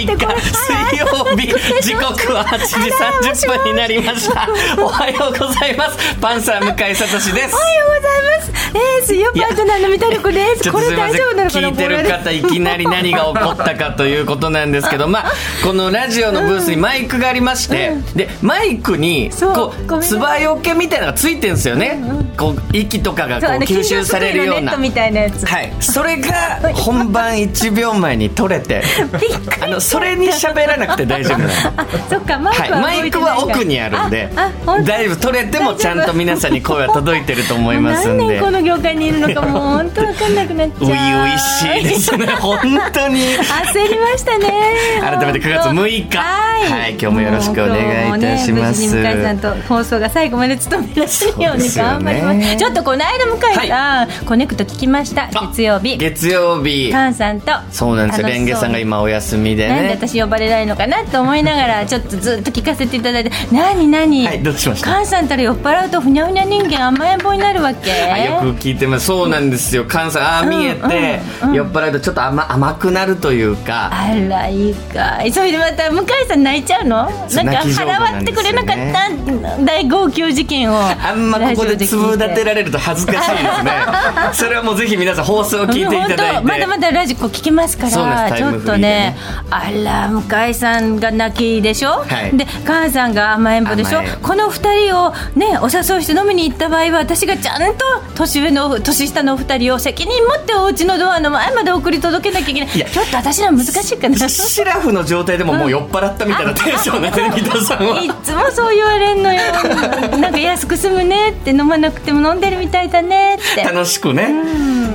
日水曜日時刻は8時30分になりました。おはようございます。パンサー向井聡です。おはようございます。えー、水曜パートナーの三田子です。これ大丈夫なのかな聞いてる方いきなり何が起こったかということなんですけどまあ このラジオのブースにマイクがありまして、うん、でマイクにこうつばよけみたいなのがついてるんですよね、うんうん、こう息とかがこう吸収されるような。みたいなやつ。はい。それが本番1秒前に取れて あのそれに喋らなくて大丈夫なの。そっかマイクは、はい、マイクは奥にあるんでだいぶ取れてもちゃんと皆さんに声は届いてると思いますんで。この業界にいるのかもう本当分かんなくなっちゃう。初々しいですね本当に。焦りましたね。改めて9月6日。はい。今日もよろしくお願いいたします、ね、向井さんと放送が最後まで務められるように頑張ります、ね、ちょっとこの間向井さん、はい、コネクト聞きました。月曜日。月曜日。菅さんとそうなんですよ。レンゲさんが今お休みで。ね私呼ばれないのかなと思いながらちょっとずっと聞かせていただいて何何？はいどうしました？菅さんたら酔っ払うとふにゃふにゃ人間甘えん坊になるわけ？よく聞いてます。そうなんですよ。菅さんああ見えて、うんうん、酔っ払うとちょっと甘甘くなるというか。あらいいか。いそれでまた向井さん泣いちゃうの？なんか払わってくれなかった大号泣事件を。あんまここでつぶ立てられると恥ずかしいですね。それはもうぜひ皆さん放送を聞いていただいて。まだまだラジコ聞きますからちょっとね。あら向井さんが泣きでしょ、はい、で母さんが甘えん坊でしょ？この2人をねお誘いして飲みに行った場合は私がちゃんと年上の年下のお二人を責任持ってお家のドアの前まで送り届けなきゃいけない。ちょっと私ら難しいかな。シラフの状態でももう酔っ払ったみたいなテンション な三田さんは。いつもそう言われんのよ。なんか安く済むねって飲まなくても飲んでるみたいだねって。楽しくね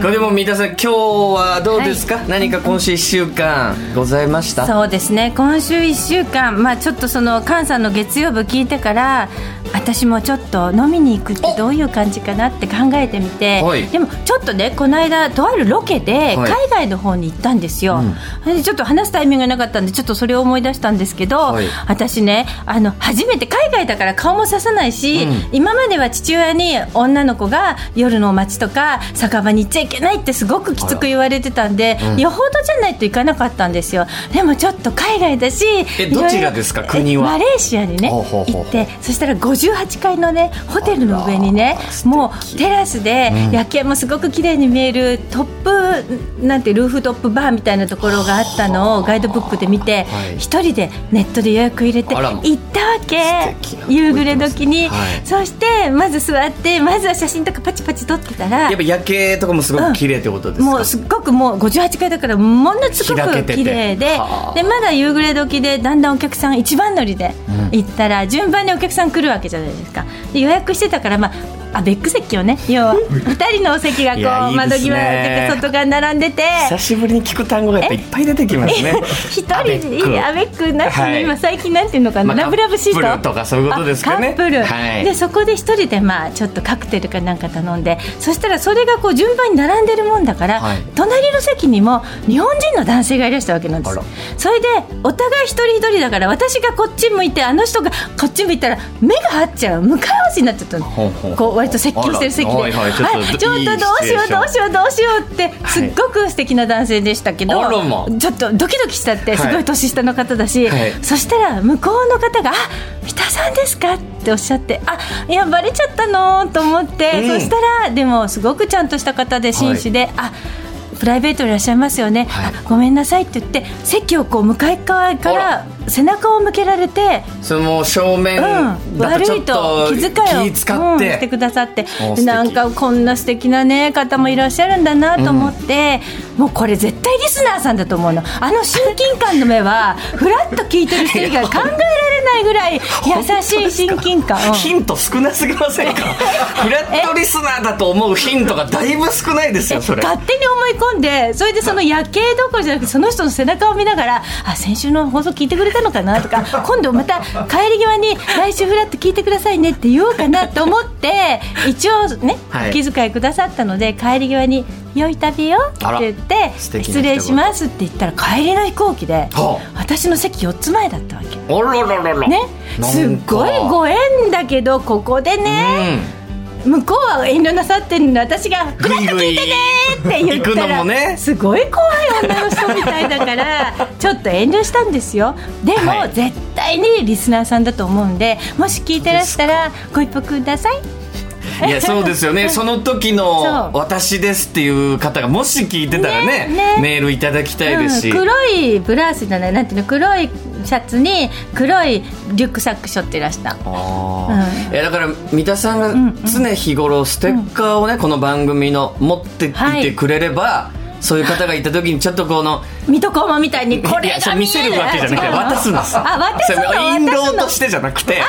これも三田さん今日はどうですか、はい、何か今週1週間ござい。ましたそうですね今週1週間まあちょっとその菅さんの月曜日聞い。てから私もちょっと飲みに行くってどうい。う感じかなって考えてみて、はい、でもちょっとねこの間とあるロケで海外の方に行ったんですよ、はい、ちょっと話すタイミングがなかったんでちょっとそれを思い。出したんですけど、私ねあの初めて海外だから顔もささないし、うん、今までは父親に女の子が夜の街とか酒場に行っちゃいけないってすごくきつく言われてたんで、うん、よほどじゃないといかなかったんですよ。でもちょっと海外だしえどちらですか？国は？マレーシアにね行ってそしたら58階のねホテルの上にねもうテラスで夜景もすごく綺麗に見えるトップなんてルーフトップバーみたいなところがあったのをガイドブックで見て一、人でネットで予約入れて行ったわけ夕暮れ時に、そしてまず座ってまずは写真とかパチパチ撮ってたらやっぱ夜景とかもすごく綺麗ってことですか、もうすごくもう58階だからものすごく綺麗ででまだ夕暮れ時でだんだんお客さん一番乗りで行ったら、順番にお客さん来るわけじゃないですか。予約してたからまああベック席をね要は2人のお席がこう窓際とか外側並んでて。久しぶりに聞く単語がやっぱいっぱい出てきますね。一人でアベックなしに今最近なんていうのかな、ラブラブシート。とかそういうことですかね。カップル、はい、でそこで一人でまあちょっとカクテルかなんか頼んでそしたらそれがこう順番に並んでるもんだから、はい、隣の席にも日本人の男性がいらしたわけなんです。それでお互い一人一人だから私がこっち向いてあの人がこっち向いたら目が合っちゃう。向かい合わせになっちゃったの。こう割と接近してる席で、はいはい、ちょっとちょっとどうしようどうしようどうしようってすっごく素敵な男性でしたけど、はい、ちょっとドキドキしちゃってすごい年下の方だし、はい、そしたら向こうの方が「あ三田さんですか?」っておっしゃって「あいやバレちゃったの?」と思って、うん、そしたらでもすごくちゃんとした方で紳士で「あプライベートでいらっしゃいますよね、はい、ごめんなさいって言って席をこう向かい側から背中を向けられてその正面だとちょっと気遣いを気使って、うん、してくださって。なんかこんな素敵なね方もいらっしゃるんだなと思って、うん、もうこれ絶対リスナーさんだと思うの。あの親近感の目はふらっと聞いてる人以外考えられないぐらい 優しい親近感。ヒント少なすぎませんか？フラットリスナーだと思うヒントがだいぶ少ないですよそれ。勝手に思い込んでそれでその夜景どころじゃなくてその人の背中を見ながらあ先週の放送聞いてくれたのかなとか 今度また帰り際に来週フラット聞いてくださいねって言おうかなと思って一応ね、はい、気遣いくださったので帰り際に良い旅をって言って失礼しますって言ったら帰りの飛行機で、私の席4つ前だったわけ。あららららね。すっごいご縁だけどここでね、向こうは遠慮なさってるのに私が「フラッと聞いてね!」って言ったら、ね、すごい怖い女の人みたいだから ちょっと遠慮したんですよ。でも、はい、絶対にリスナーさんだと思うんでもし聞いてらしたらご一報ください。いやそうですよね。その時の私ですっていう方がもし聞いてたらね、ね、メールいただきたいですし、うん、黒いブラウスじゃないなんていうの黒いシャツに黒いリュックサック背負ってらした。あ、うん、だから三田さんが常日頃ステッカーをね、この番組の持っていてくれれば、はい。そういう方がいた時にちょっとこの水戸黄門みたいにこれが見せるわけじゃなくて渡すんです。あ渡すの印籠としてじゃなくて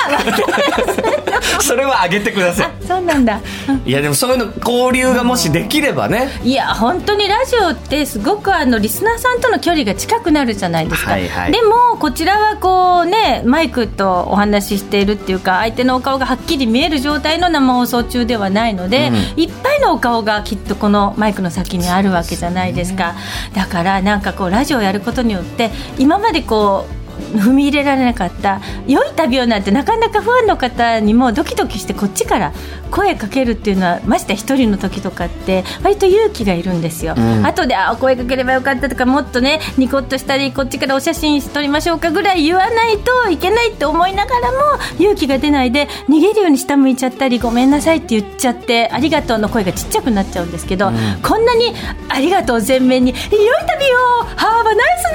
それはあげてください。そうなんだ、いやでもそういうの交流がもしできればね。いや本当にラジオってすごくあのリスナーさんとの距離が近くなるじゃないですか、はいはい、でもこちらはこうねマイクとお話ししているっていうか相手のお顔がはっきり見える状態の生放送中ではないので、うん、いっぱいのお顔がきっとこのマイクの先にあるわけじゃないですか、だからなんかこうラジオをやることによって今までこう踏み入れられなかった。良い旅をなんてなかなかファンの方にもドキドキしてこっちから声かけるっていうのはまして一人の時とかって割と勇気がいるんですよ、うん、後であ声かければよかったとかもっとねニコッとしたりこっちからお写真撮りましょうかぐらい言わないといけないって思いながらも勇気が出ないで逃げるように下向いちゃったりごめんなさいって言っちゃってありがとうの声がちっちゃくなっちゃうんですけど、うん、こんなにありがとう全面に良い旅をハーバナイス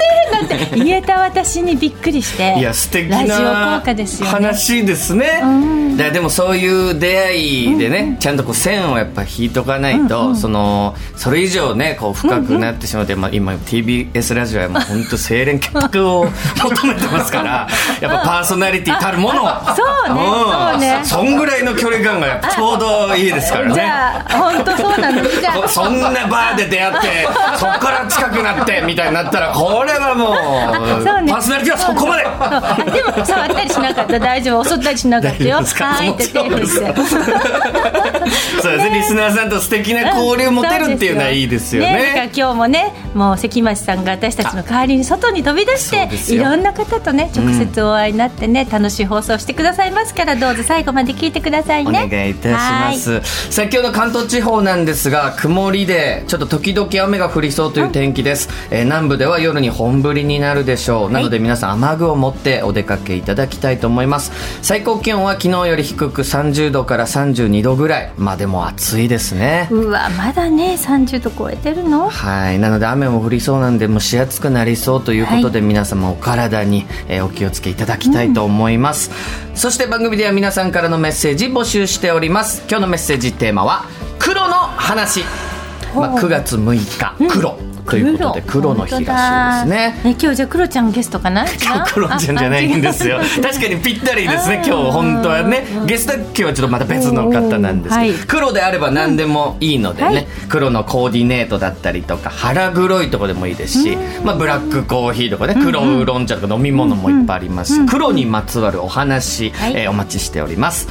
言えた私にびっくりしていや素敵な話ですね、うん、でもそういう出会いでね、うんうん、ちゃんとこう線をやっぱ引いとかないと、うんうん、そのそれ以上ねこう深くなってしまって、うんうん、まあ、今 TBS ラジオはもう本当清廉潔白を求めてますから やっぱパーソナリティたるもの。そうね、そうね。そんぐらいの距離感がちょうどいいですからね。じゃあ本当そうなの？じゃそんなバーで出会ってそこから近くなってみたいになったらこれはもう、ね、パーソナリティはそこまで。でも触ったりしなかった。大丈夫襲ったりしなかったよ。はいって手振って。そうですね。リスナーさんと素敵な交流持てるっていうのはいいですよね。ねだ今日もねもう関町さんが私たちの代わりに外に飛び出していろんな方とね直接お会いになってね、うん、楽しい放送してくださいますからどうぞ最後まで聞いてくださいね。お願いいたします。先ほど関東地方なんですが曇りでちょっと時々雨が降りそうという天気です、うん、えー、南部では夜に本降りにななるでしょう、なので皆さん雨具を持ってお出かけいただきたいと思います最高気温は昨日より低く30度から32度ぐらいまあでも暑いですねうわまだね30度超えてるのはいなので雨も降りそうなんで蒸し暑くなりそうということで、はい、皆様お体に、えー、お気をつけいただきたいと思います、うん、そして番組では皆さんからのメッセージ募集しております今日のメッセージテーマは黒の話まあ、9月6日、黒、ということで黒。の日らしいですね。え今日じゃあ黒ちゃんゲストかな？今日黒ちゃんじゃないんですよ。確かにぴったりですね今日本当はね。ゲスト今日はちょっとまた別の方なんですけど、黒であれば何でもいいのでね、黒のコーディネートだったりとか腹黒いとこでもいいですし、まあ、ブラックコーヒーとかね黒ウーロン茶とか飲み物もいっぱいありますし、黒にまつわるお話、えー、お待ちしております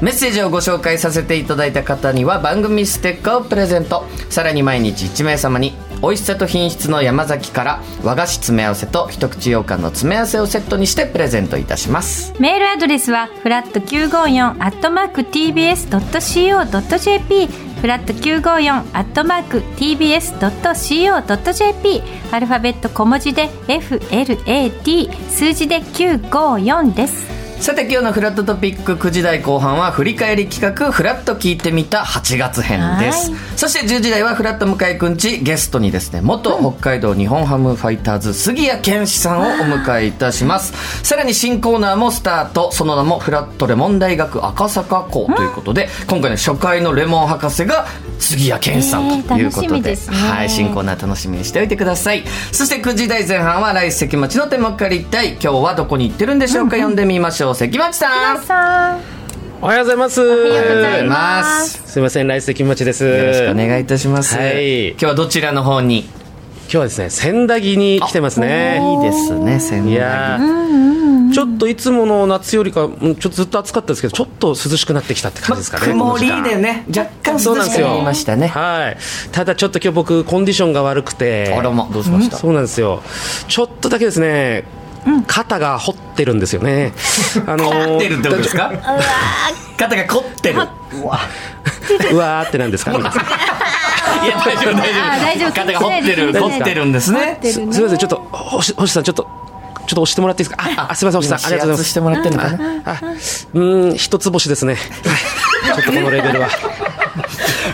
メッセージをご紹介させていただいた方には番組ステッカーをプレゼント。さらに毎日1名様に美味しさと品質の山崎から和菓子詰め合わせと一口羊羹の詰め合わせをセットにしてプレゼントいたします。メールアドレスはフラット954アットマーク TBS.CO.JP フラット954アットマーク TBS.CO.JP アルファベット小文字で FLAT 数字で954です。さて今日のフラットトピック9時台後半は振り返り企画フラット聞いてみた8月編です。そして10時台はフラット向井くんちゲストにですね元北海道日本ハムファイターズ杉谷拳士さんをお迎えいたします。さらに新コーナーもスタート。その名もフラットレモン大学赤坂校ということで今回の初回のレモン博士が杉谷拳士さんということで,、はい、新コーナー楽しみにしておいてください。そして9時台前半は来関町の手も借りたい今日はどこに行ってるんでしょうか、読んでみましょう関町さんさんおはようございます。おはようございます。すみません、来関町です。よろしくお願いいたします。はい。今日はどちらの方に？今日はですね、千駄木に来てますね。いいですね、千駄木。いやちょっといつもの夏よりか、うんちょっとずっと暑かったですけど、ちょっと涼しくなってきたって感じですかね。曇りでね若干そうなんですよ。涼しくなりましたねはい。ただちょっと今日僕コンディションが悪くて。あらまどうしました？そうなんですよ。ちょっとだけですね。肩が凝ってるんですよね。あの凝ってるってことですか？肩が凝ってるうわーってなんですか？いや大丈夫大丈夫肩が凝ってる凝ってるんですねすみません、ちょっと、星星さん、ちょっと、ちょっと押してもらっていいですか？あ、あすみません、星さん、ありがとうございます。してもらってんのかな？あ、うーん、一つ星ですね。は いちょっとこのレベルは。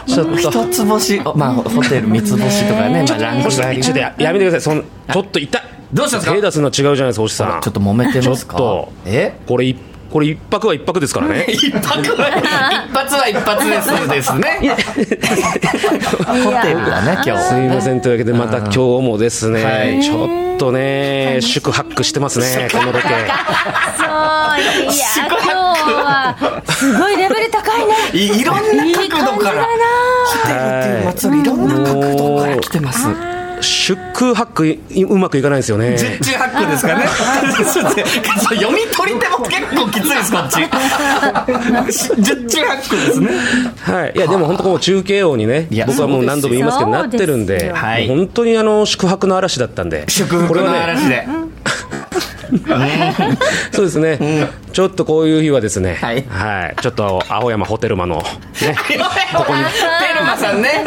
ちょっと。一つ星まあホテル三つ星とかねまあランクがあり一緒でややめてください。そん、ちょっと痛い。どうしたんですか？手出すの違うじゃないですか、星さん。ちょっと揉めてますか？ちょっとえ？これ、いこれ一泊は一泊ですからね。一泊は一発は一発ですですね。ホテルだね今日。すみません。というわけでまた今日もですね、はい。ちょっとね宿泊してますねこのロケ。そういや今日はすごいレベル高いね。いいろんな角度から。いいホテルっていう祭りいろんな角度から来てます宿泊いうまくいかないですよね。十中八九ですかね。読み取り手も結構きついですこっち。十中八九ですね。はい、いやでも本当こう中継王にね僕はもう何度も言いますけどなってるんで本当にあの宿泊の嵐だったんで祝福の嵐で。そうですね、ちょっとこういう日はですねはい。ちょっと青山ホテルマのね ここに。テルマさんね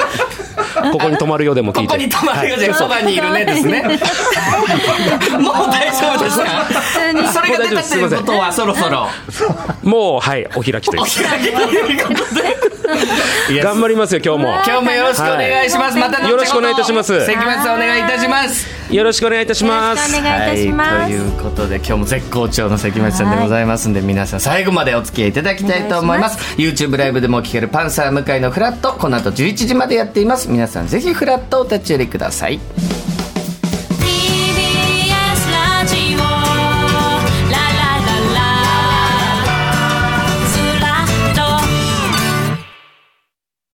ここに泊まるようでも聞いて。ここに泊まるようでそばにいるねですね。もう大丈夫ですかそれが出たということはそろそろ。もうはいお開きというお開きということで頑張りますよ今日も。今日もよろしくお願いします、また後ほど。よろしくお願いいたします。関町さんお願いいたします。よろしくお願いいたします。よろしくお願いいたします。はい、ということで今日も絶好調の関町さんでございますんで、皆さん最後までお付き合いいただきたいと思います。YouTube ライブでも聴けるパンサー向井のフラットこの後11時までやっています。皆さんぜひフラットお立ち寄りください